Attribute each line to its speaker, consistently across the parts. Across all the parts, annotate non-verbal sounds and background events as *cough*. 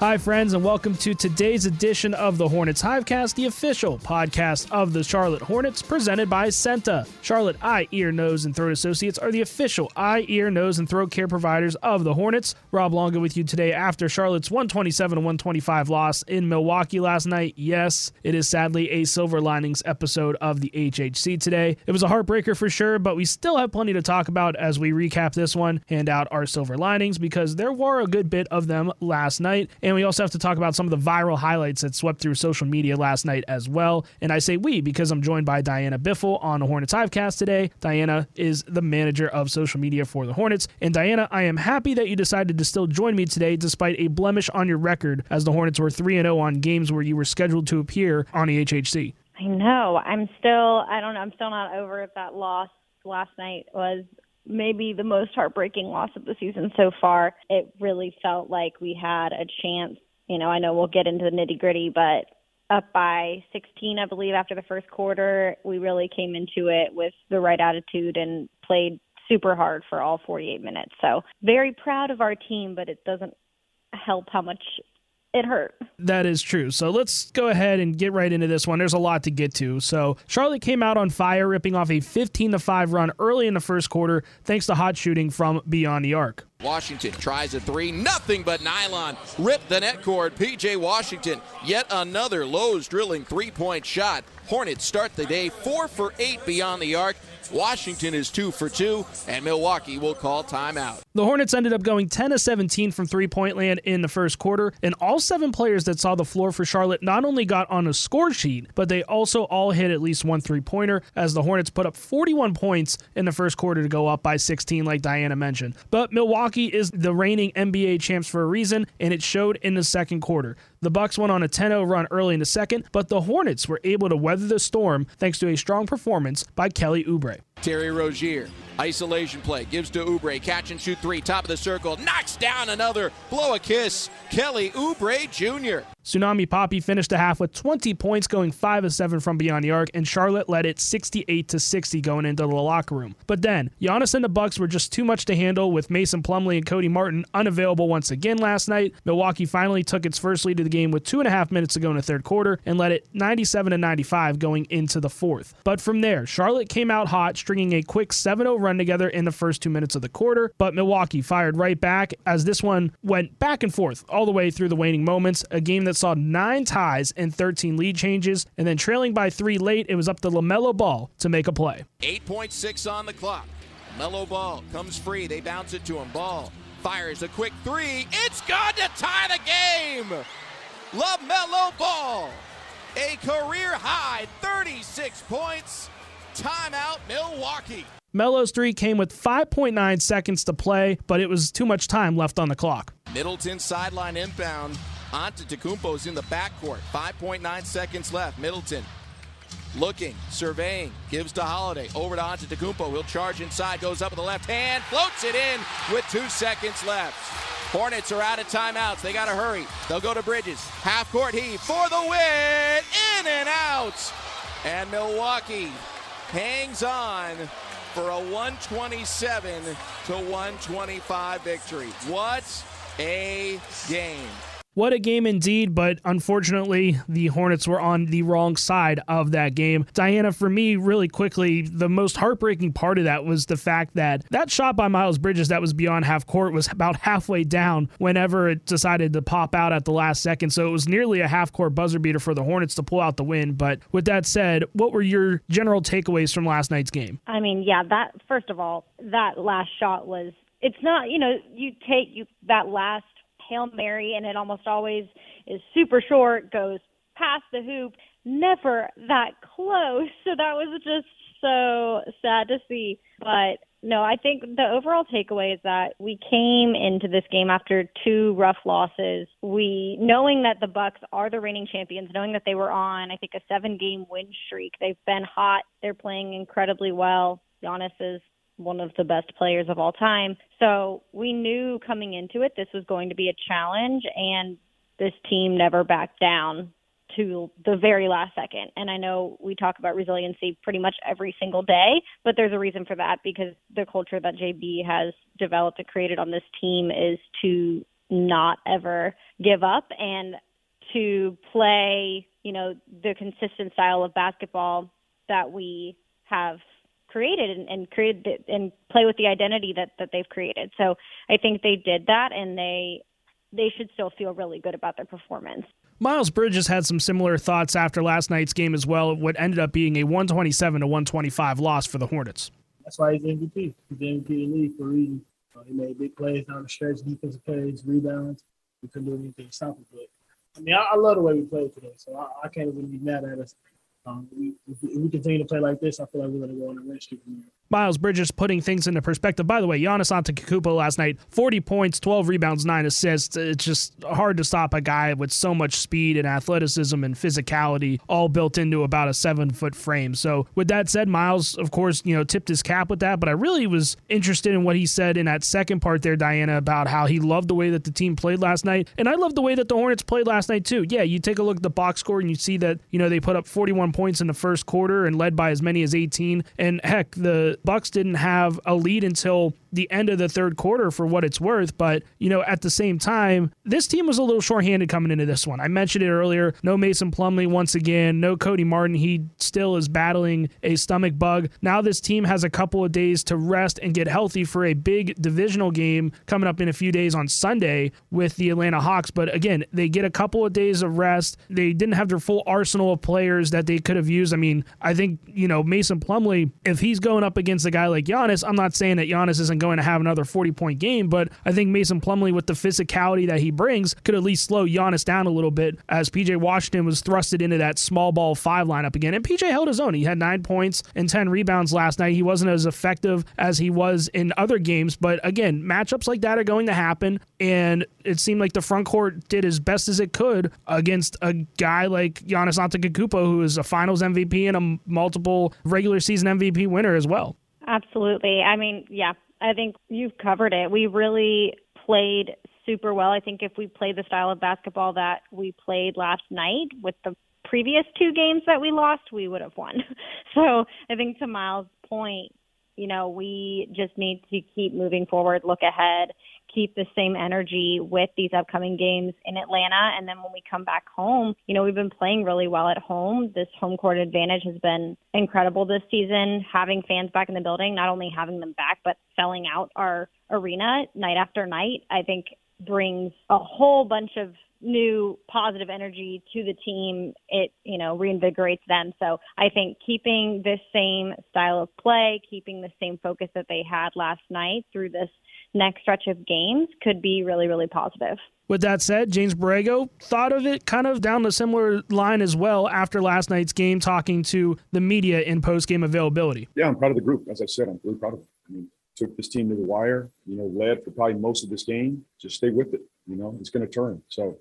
Speaker 1: Hi, friends, and welcome to today's edition of the Hornets Hivecast, the official podcast of the Charlotte Hornets, presented by CEENTA. Charlotte Eye, Ear, Nose, and Throat Associates are the official eye, ear, nose, and throat care providers of the Hornets. Rob Longo with you today after Charlotte's 127 125 loss in Milwaukee last night. Yes, it is sadly a silver linings episode of the HHC today. It was a heartbreaker for sure, but we still have plenty to talk about as we recap this one, hand out our silver linings, because there were a good bit of them last night. We also have to talk about some of the viral highlights that swept through social media last night as well. And I say we because I'm joined by Diana Biffle on the Hornets Hivecast today. Diana is the manager of social media for the Hornets. And Diana, I am happy that you decided to still join me today despite a blemish on your record as the Hornets were 3 0 on games where you were scheduled to appear on the HHC.
Speaker 2: I know. I'm still, I don't know, I'm still not over if that loss last night was maybe the most heartbreaking loss of the season so far. It really felt like we had a chance. You know, I know we'll get into the nitty gritty, but up by 16, I believe, after the first quarter, we really came into it with the right attitude and played super hard for all 48 minutes. So very proud of our team, but it doesn't help how much it hurt.
Speaker 1: That is true. So let's go ahead and get right into this one. There's a lot to get to. So Charlotte came out on fire, ripping off a 15 to 5 run early in the first quarter, thanks to hot shooting from beyond the arc.
Speaker 3: Washington tries a three, nothing but nylon. Rip the net cord. PJ Washington, yet another Lowe's drilling three point shot. Hornets start the day four for eight beyond the arc. Washington is two for two, and Milwaukee will call timeout.
Speaker 1: The Hornets ended up going 10 to 17 from three point land in the first quarter, and all seven players that saw the floor for Charlotte not only got on a score sheet, but they also all hit at least one three pointer as the Hornets put up 41 points in the first quarter to go up by 16, like Diana mentioned. But Milwaukee is the reigning NBA champs for a reason, and it showed in the second quarter. The Bucks went on a 10-0 run early in the second, but the Hornets were able to weather the storm thanks to a strong performance by Kelly Oubre.
Speaker 3: Terry Rozier, isolation play, gives to Oubre, catch and shoot three, top of the circle, knocks down another, blow a kiss. Kelly Oubre Jr.
Speaker 1: Tsunami Papi finished the half with 20 points, going 5 of 7 from beyond the arc, and Charlotte led it 68 to 60 going into the locker room. But then, Giannis and the Bucks were just too much to handle with Mason Plumlee and Cody Martin unavailable once again last night. Milwaukee finally took its first lead of the game with two and a half minutes to go in the third quarter and led it 97 to 95 going into the fourth. But from there, Charlotte came out hot, stringing a quick 7 0 run together in the first two minutes of the quarter. But Milwaukee fired right back as this one went back and forth all the way through the waning moments. A game that saw nine ties and 13 lead changes, and then trailing by three late, it was up to LaMelo Ball to make a play.
Speaker 3: 8.6 on the clock. Melo Ball comes free. They bounce it to him. Ball fires a quick three. It's good to tie the game. LaMelo Ball, a career high 36 points. Timeout, Milwaukee.
Speaker 1: Melo's three came with 5.9 seconds to play, but it was too much time left on the clock.
Speaker 3: Middleton sideline inbound. Antetokounmpo's in the backcourt. 5.9 seconds left. Middleton looking, surveying, gives to Holiday. Over to Antetokounmpo. He'll charge inside, goes up with the left hand, floats it in with two seconds left. Hornets are out of timeouts. They got to hurry. They'll go to Bridges. Half court heave for the win. In and out. And Milwaukee hangs on for a 127 to 125 victory. What a game.
Speaker 1: What a game indeed, but unfortunately, the Hornets were on the wrong side of that game. Diana, for me, really quickly, the most heartbreaking part of that was the fact that that shot by Miles Bridges that was beyond half court was about halfway down whenever it decided to pop out at the last second. So it was nearly a half court buzzer beater for the Hornets to pull out the win. But with that said, what were your general takeaways from last night's game?
Speaker 2: I mean, yeah, that, first of all, that last shot was it's not you know you take you that last Hail Mary, and it almost always is super short, goes past the hoop, never that close. *laughs* So that was just so sad to see. But no, I think the overall takeaway is that we came into this game after two rough losses. We knowing that the Bucks are the reigning champions, knowing that they were on I think a 7-game win streak. They've been hot. They're playing incredibly well. Giannis is one of the best players of all time. So we knew coming into it this was going to be a challenge, and this team never backed down to the very last second. And I know we talk about resiliency pretty much every single day, but there's a reason for that because the culture that JB has developed and created on this team is to not ever give up and to play, you know, the consistent style of basketball that we have created and, and created and play with the identity that that they've created. So I think they did that, and they they should still feel really good about their performance.
Speaker 1: Miles Bridges had some similar thoughts after last night's game as well. What ended up being a 127 to 125 loss for the Hornets.
Speaker 4: That's why he's MVP. He's MVP of the league for a reason. Uh, he made big plays down the stretch, defensive plays, rebounds. We couldn't do anything to stop him. But I mean, I, I love the way we played today, so I, I can't even be mad at us. Um, we, if we continue to play like this, I feel like we're going to go on a win streak from here.
Speaker 1: Miles Bridges putting things into perspective. By the way, Giannis Antetokounmpo last night, 40 points, 12 rebounds, 9 assists. It's just hard to stop a guy with so much speed and athleticism and physicality all built into about a 7-foot frame. So, with that said, Miles of course, you know, tipped his cap with that, but I really was interested in what he said in that second part there Diana about how he loved the way that the team played last night. And I love the way that the Hornets played last night too. Yeah, you take a look at the box score and you see that, you know, they put up 41 points in the first quarter and led by as many as 18. And heck, the Bucks didn't have a lead until the end of the third quarter for what it's worth. But, you know, at the same time, this team was a little shorthanded coming into this one. I mentioned it earlier. No Mason Plumlee once again. No Cody Martin. He still is battling a stomach bug. Now this team has a couple of days to rest and get healthy for a big divisional game coming up in a few days on Sunday with the Atlanta Hawks. But again, they get a couple of days of rest. They didn't have their full arsenal of players that they could have used. I mean, I think, you know, Mason Plumlee, if he's going up against a guy like Giannis, I'm not saying that Giannis isn't going to have another 40 point game, but I think Mason Plumlee, with the physicality that he brings, could at least slow Giannis down a little bit as PJ Washington was thrusted into that small ball five lineup again. And PJ held his own. He had nine points and 10 rebounds last night. He wasn't as effective as he was in other games, but again, matchups like that are going to happen. And it seemed like the front court did as best as it could against a guy like Giannis Antetokounmpo, who is a Finals MVP and a multiple regular season MVP winner as well.
Speaker 2: Absolutely. I mean, yeah, I think you've covered it. We really played super well. I think if we played the style of basketball that we played last night with the previous two games that we lost, we would have won. *laughs* So I think to Miles' point, you know, we just need to keep moving forward, look ahead, keep the same energy with these upcoming games in Atlanta. And then when we come back home, you know, we've been playing really well at home. This home court advantage has been incredible this season. Having fans back in the building, not only having them back, but selling out our arena night after night, I think brings a whole bunch of new positive energy to the team it you know reinvigorates them so i think keeping this same style of play keeping the same focus that they had last night through this next stretch of games could be really, really positive.
Speaker 1: With that said, James Borrego thought of it kind of down the similar line as well after last night's game, talking to the media in post game availability.
Speaker 5: Yeah, I'm proud of the group. As I said, I'm really proud of it. I mean, took this team to the wire, you know, led for probably most of this game. Just stay with it. You know, it's going to turn. So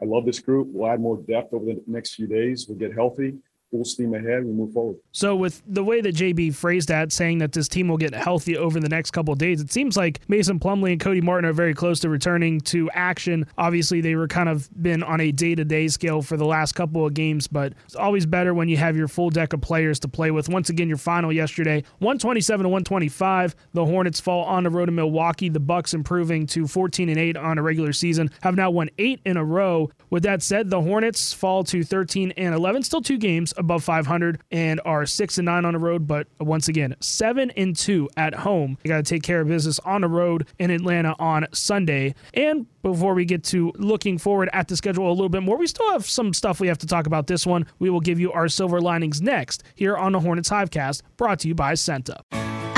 Speaker 5: I love this group. We'll add more depth over the next few days. We'll get healthy full steam ahead. We move forward.
Speaker 1: So, with the way that JB phrased that, saying that this team will get healthy over the next couple of days, it seems like Mason Plumlee and Cody Martin are very close to returning to action. Obviously, they were kind of been on a day to day scale for the last couple of games, but it's always better when you have your full deck of players to play with. Once again, your final yesterday, 127 to 125. The Hornets fall on the road to Milwaukee. The Bucks improving to 14 and 8 on a regular season, have now won eight in a row. With that said, the Hornets fall to 13 and 11, still two games above 500 and are 6 and 9 on the road, but once again, 7 and 2 at home. You got to take care of business on the road in Atlanta on Sunday. And before we get to looking forward at the schedule a little bit more, we still have some stuff we have to talk about this one. We will give you our silver linings next here on the Hornets Hivecast, brought to you by CEENTA.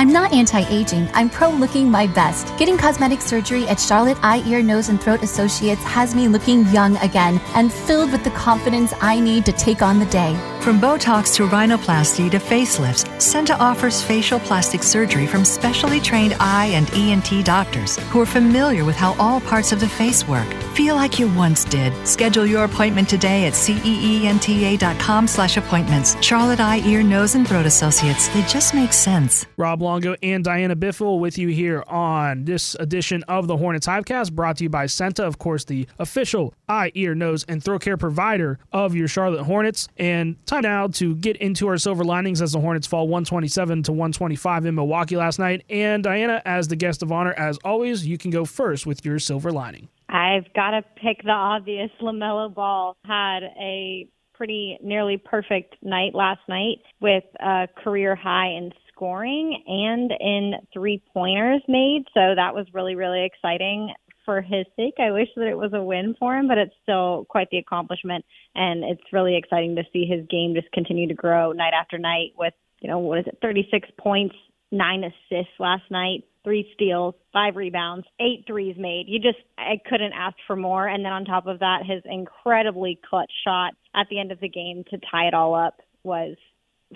Speaker 6: I'm not anti aging, I'm pro looking my best. Getting cosmetic surgery at Charlotte Eye, Ear, Nose, and Throat Associates has me looking young again and filled with the confidence I need to take on the day.
Speaker 7: From Botox to rhinoplasty to facelifts, CEENTA offers facial plastic surgery from specially trained eye and ENT doctors who are familiar with how all parts of the face work. Feel like you once did. Schedule your appointment today at ceenta.com slash appointments. Charlotte Eye, Ear, Nose, and Throat Associates. They just make sense.
Speaker 1: Rob Longo and Diana Biffle with you here on this edition of the Hornets Hivecast, brought to you by CEENTA, of course, the official eye, ear, nose, and throat care provider of your Charlotte Hornets. And time now to get into our silver linings as the Hornets fall 127 to 125 in Milwaukee last night. And Diana, as the guest of honor, as always, you can go first with your silver lining.
Speaker 2: I've got to pick the obvious. LaMelo Ball had a pretty nearly perfect night last night with a career high in scoring and in three pointers made. So that was really, really exciting for his sake. I wish that it was a win for him, but it's still quite the accomplishment. And it's really exciting to see his game just continue to grow night after night with, you know, what is it, 36 points, nine assists last night, three steals, five rebounds, eight threes made. You just, I couldn't ask for more. And then on top of that, his incredibly clutch shot at the end of the game to tie it all up was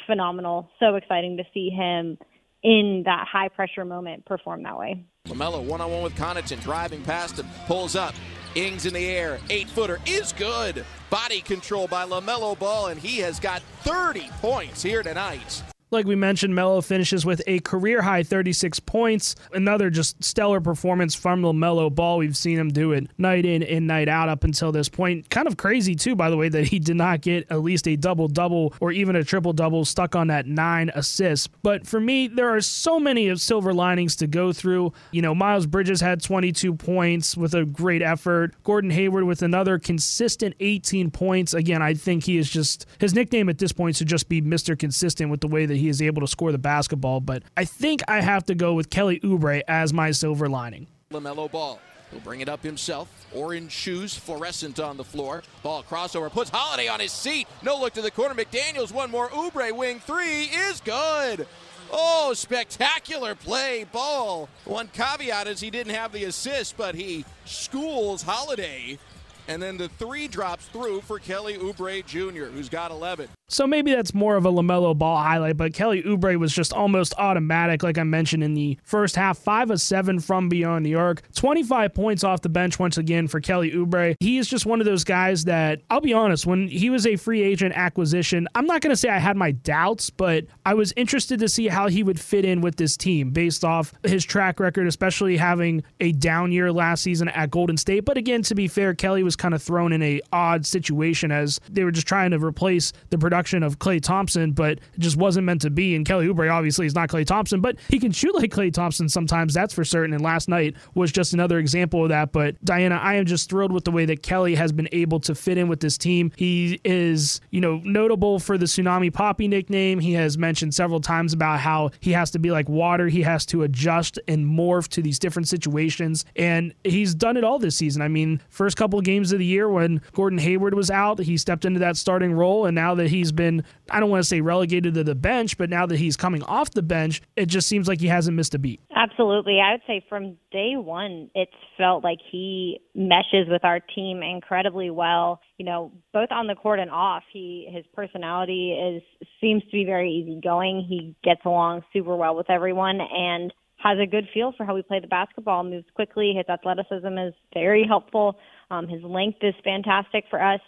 Speaker 2: phenomenal. So exciting to see him in that high pressure moment perform that way.
Speaker 3: LaMelo one on one with Connaughton, driving past him, pulls up. Ings in the air, eight footer is good. Body control by LaMelo Ball, and he has got 30 points here tonight.
Speaker 1: Like we mentioned, Melo finishes with a career high 36 points. Another just stellar performance from LaMelo Ball. We've seen him do it night in and night out up until this point. Kind of crazy, too, by the way, that he did not get at least a double double or even a triple double, stuck on that nine assists. But for me, there are so many silver linings to go through. You know, Miles Bridges had 22 points with a great effort. Gordon Hayward with another consistent 18 points. Again, I think he is just, his nickname at this point should just be Mr. Consistent with the way that he he is able to score the basketball. But I think I have to go with Kelly Oubre as my silver lining.
Speaker 3: LaMelo Ball. He'll bring it up himself. Orange shoes, fluorescent on the floor. Ball crossover, puts Holiday on his seat. No look to the corner. McDaniels, one more. Oubre wing three is good. Oh, spectacular play. Ball. One caveat is he didn't have the assist, but he schools Holiday. And then the three drops through for Kelly Oubre Jr., who's got 11.
Speaker 1: So maybe that's more of a LaMelo ball highlight, but Kelly Oubre was just almost automatic, like I mentioned in the first half. 5 of 7 from beyond the arc. 25 points off the bench once again for Kelly Oubre. He is just one of those guys that, I'll be honest, when he was a free agent acquisition, I'm not going to say I had my doubts, but I was interested to see how he would fit in with this team based off his track record, especially having a down year last season at Golden State. But again, to be fair, Kelly was kind of thrown in a odd situation as they were just trying to replace the production of Klay Thompson, but it just wasn't meant to be. And Kelly Oubre obviously is not Klay Thompson, but he can shoot like Klay Thompson sometimes, that's for certain. And last night was just another example of that. But Diana, I am just thrilled with the way that Kelly has been able to fit in with this team. He is, you know, notable for the Tsunami Papi nickname. He has mentioned several times about how he has to be like water. He has to adjust and morph to these different situations. And he's done it all this season. I mean, first couple of games of the year when Gordon Hayward was out, he stepped into that starting role. And now that he's been, I don't want to say relegated to the bench, but now that he's coming off the bench, it just seems like he hasn't missed a beat.
Speaker 2: Absolutely. I would say from day one, it's felt like he meshes with our team incredibly well. You know, both on the court and off, he his personality is seems to be very easygoing. He gets along super well with everyone and has a good feel for how we play the basketball, moves quickly. His athleticism is very helpful. Um, his length is fantastic for us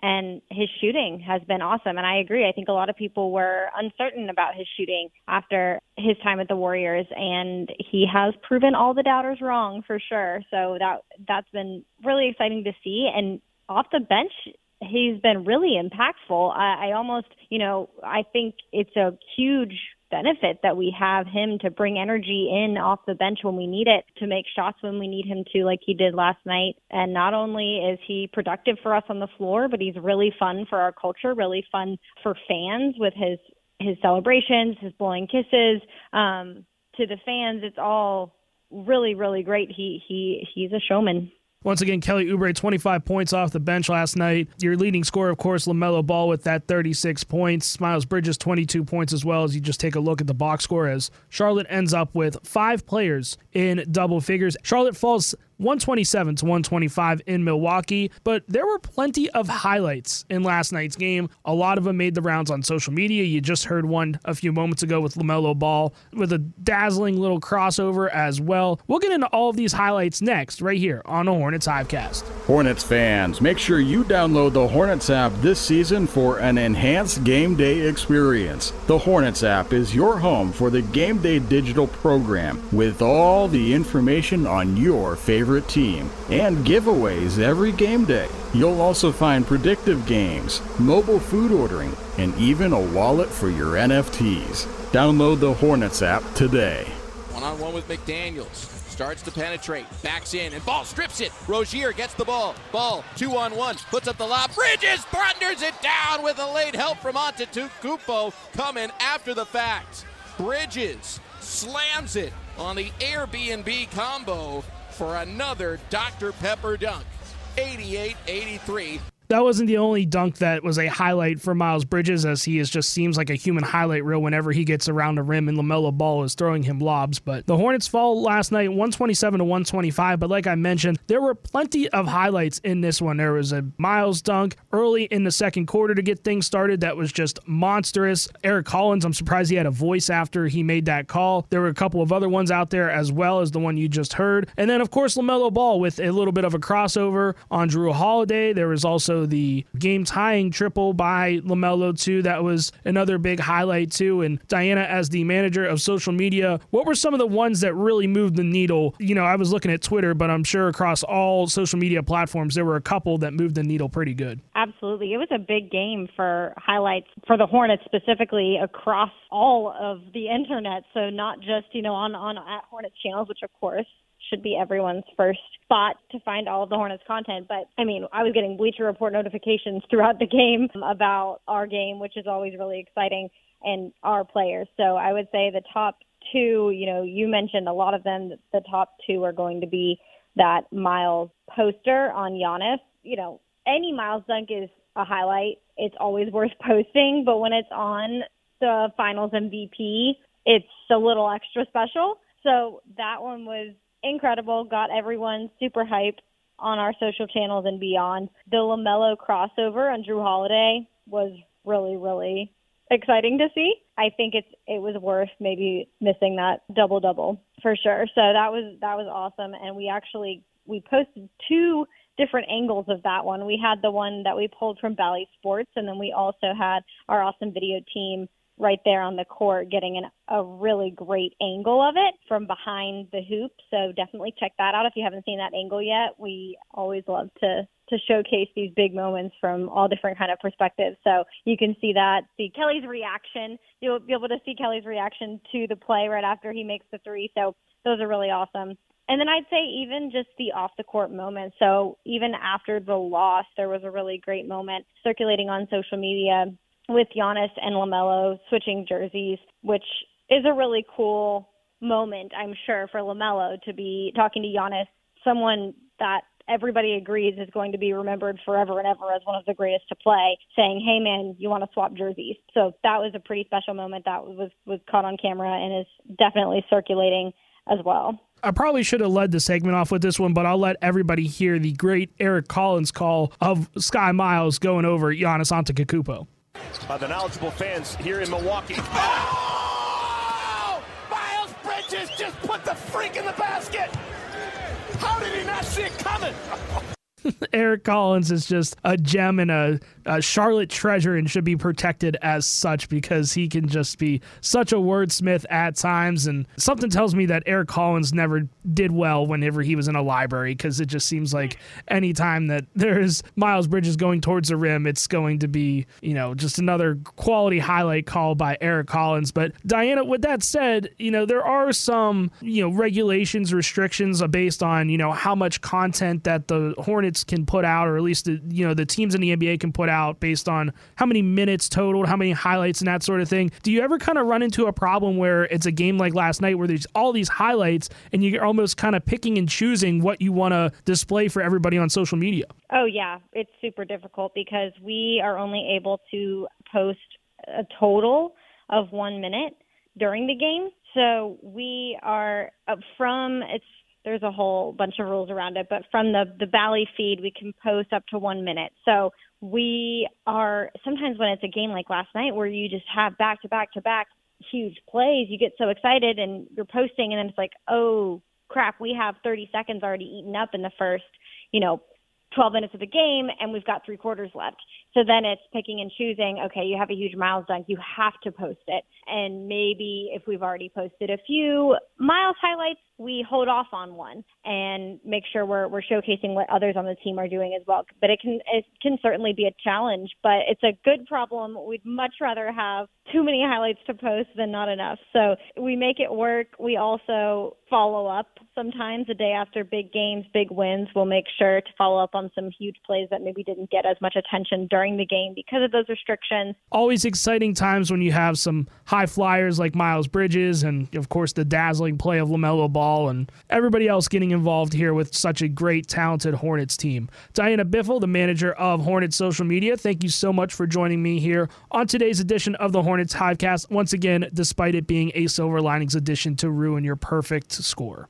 Speaker 2: and his shooting has been awesome. And I agree. I think a lot of people were uncertain about his shooting after his time at the Warriors, and he has proven all the doubters wrong for sure. So that that's been really exciting to see. And off the bench, he's been really impactful. I, I almost, you know, I think it's a huge benefit that we have him to bring energy in off the bench when we need it, to make shots when we need him to, like he did last night. And not only is he productive for us on the floor, but he's really fun for our culture, really fun for fans with his his celebrations, his blowing kisses um, to the fans. It's all really, really great. He he he's a showman.
Speaker 1: Once again, Kelly Oubre, 25 points off the bench last night. Your leading scorer, of course, LaMelo Ball with that 36 points. Miles Bridges, 22 points as well as you just take a look at the box score as Charlotte ends up with five players in double figures. Charlotte falls 127 to 125 in Milwaukee, but there were plenty of highlights in last night's game. A lot of them made the rounds on social media. You just heard one a few moments ago with LaMelo Ball with a dazzling little crossover as well. We'll get into all of these highlights next, right here on the Hornets Hivecast.
Speaker 8: Hornets fans, make sure you download the Hornets app this season for an enhanced game day experience. The Hornets app is your home for the game day digital program with all the information on your favorite favorite team, and giveaways every game day. You'll also find predictive games, mobile food ordering, and even a wallet for your NFTs. Download the Hornets app today.
Speaker 3: One on one with McDaniels. Starts to penetrate, backs in, and ball strips it. Rozier gets the ball. Ball, two on one, puts up the lob. Bridges thunders it down with a late help from Antetokounmpo coming after the fact. Bridges slams it on the Airbnb combo for another Dr. Pepper dunk. 88 83.
Speaker 1: That wasn't the only dunk that was a highlight for Miles Bridges, as he is just seems like a human highlight reel whenever he gets around the rim and LaMelo Ball is throwing him lobs. But the Hornets fall last night 127 to 125. But like I mentioned, there were plenty of highlights in this one. There was a Miles dunk early in the second quarter to get things started that was just monstrous. Eric Collins, I'm surprised he had a voice after he made that call. There were a couple of other ones out there as well as the one you just heard. And then, of course, LaMelo Ball with a little bit of a crossover on Jrue Holiday. There was also the game tying triple by LaMelo, too. That was another big highlight, too. And Diana, as the manager of social media, what were some of the ones that really moved the needle? You know, I was looking at Twitter, but I'm sure across all social media platforms, there were a couple that moved the needle pretty good.
Speaker 2: Absolutely. It was a big game for highlights for the Hornets specifically across all of the internet. So not just, you know, on, on at Hornets channels, which of course should be everyone's first spot to find all of the Hornets content. But I mean, I was getting Bleacher Report notifications *laughs* throughout the game about our game, which is always really exciting, and our players. So I would say the top two, you know, you mentioned a lot of them. The top two are going to be that Miles poster on Giannis. You know, any Miles dunk is a highlight. It's always worth *laughs* posting, but when it's on the Finals MVP, it's a little extra special. So that one was incredible, got everyone super hyped on our social channels and beyond. The LaMelo crossover on Jrue Holiday was really, really exciting to see. I think it's it was worth maybe missing that double double for sure. So that was that was awesome and we actually we posted two different angles of that one. We had the one that we pulled from Bally Sports and then we also had our awesome video team right there on the court getting an, a really great angle of it from behind the hoop. So definitely check that out if you haven't seen that angle yet. We always love to to showcase these big moments from all different kind of perspectives. So you can see that, see Kelly's reaction. You'll be able to see Kelly's reaction to the play right after he makes the three. So those are really awesome. And then I'd say even just the off the court moment. So even after the loss, there was a really great moment circulating on social media with Giannis and LaMelo switching jerseys, which is a really cool moment, I'm sure, for LaMelo to be talking to Giannis, someone that everybody agrees is going to be remembered forever and ever as one of the greatest to play, saying, "Hey, man, you want to swap jerseys?" So that was a pretty special moment that was was caught on camera and is definitely circulating as well.
Speaker 1: I probably should have led the segment off with this one, but I'll let everybody hear the great Eric Collins call of Sky Miles going over Giannis Antetokounmpo
Speaker 9: by the knowledgeable fans here in Milwaukee. *laughs*
Speaker 3: Oh! Miles Bridges just
Speaker 9: put the freak in the basket. How did he not see it coming? *laughs* *laughs*
Speaker 1: Eric Collins is just a gem and a, a, Charlotte treasure and should be protected as such because he can just be such a wordsmith at times. And something tells me that Eric Collins never did well whenever he was in a library because it just seems like anytime that *laughs* there's Miles Bridges going towards the rim, it's going to be, you know, just another quality highlight call by Eric Collins. But Diana, with that said, you know, there are some, you know, regulations, restrictions uh, based on, you know, how much content that the Hornets can put out, or at least the, you know the teams in the NBA can put out based on how many minutes totaled, how many highlights, and that sort of thing. Do you ever kind of run into a problem where it's a game like last night where there's all these highlights and you're almost kind of picking and choosing what you want to display for everybody on social media?
Speaker 2: Oh yeah, it's super difficult because we are only able to post a total of one minute during the game. So we are uh, from it's there's a whole bunch of rules around it, but from the the Bally feed, we can post up to one minute. So we are sometimes when it's a game like last night where you just have back to back to back huge plays, you get so excited and you're posting, and then it's like, oh crap, we have 30 seconds already eaten up in the first, you know, 12 minutes of the game and we've got three quarters left. So then it's picking and choosing, okay, you have a huge miles dunk, you have to post it. And maybe if we've already posted a few miles highlights, we hold off on one and make sure we're we're showcasing what others on the team are doing as well. But it can it can certainly be a challenge, but it's a good problem. We'd much rather have too many highlights to post than not enough. So we make it work. We also follow up sometimes a day after big games, big wins. We'll make sure to follow up on some huge plays that maybe didn't get as much attention during the game because of those restrictions.
Speaker 1: Always exciting times when you have some high flyers like Miles Bridges and of course the dazzling play of LaMelo Ball and everybody else getting involved here with such a great, talented Hornets team. Diana Biffle, the manager of Hornets social media, thank you so much for joining me here on today's edition of the Hornets Hivecast. Once again, despite it being a Silver Linings edition to ruin your perfect score.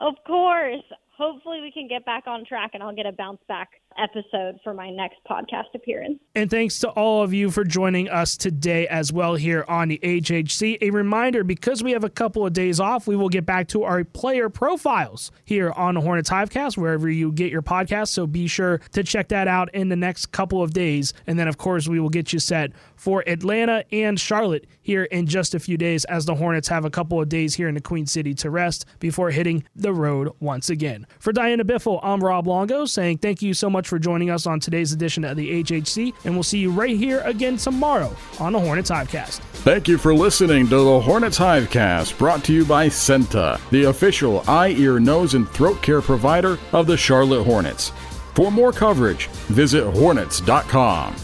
Speaker 2: Of course. Hopefully, we can get back on track and I'll get a bounce back episode for my next podcast appearance.
Speaker 1: And thanks to all of you for joining us today as well here on the HHC. A reminder because we have a couple of days off, we will get back to our player profiles here on the Hornets Hivecast, wherever you get your podcast. So be sure to check that out in the next couple of days. And then, of course, we will get you set for Atlanta and Charlotte here in just a few days as the Hornets have a couple of days here in the Queen City to rest before hitting the road once again. For Diana Biffle, I'm Rob Longo saying thank you so much for joining us on today's edition of the HHC, and we'll see you right here again tomorrow on the Hornets Hivecast.
Speaker 8: Thank you for listening to the Hornets Hivecast, brought to you by CEENTA, the official eye, ear, nose, and throat care provider of the Charlotte Hornets. For more coverage, visit hornets.com.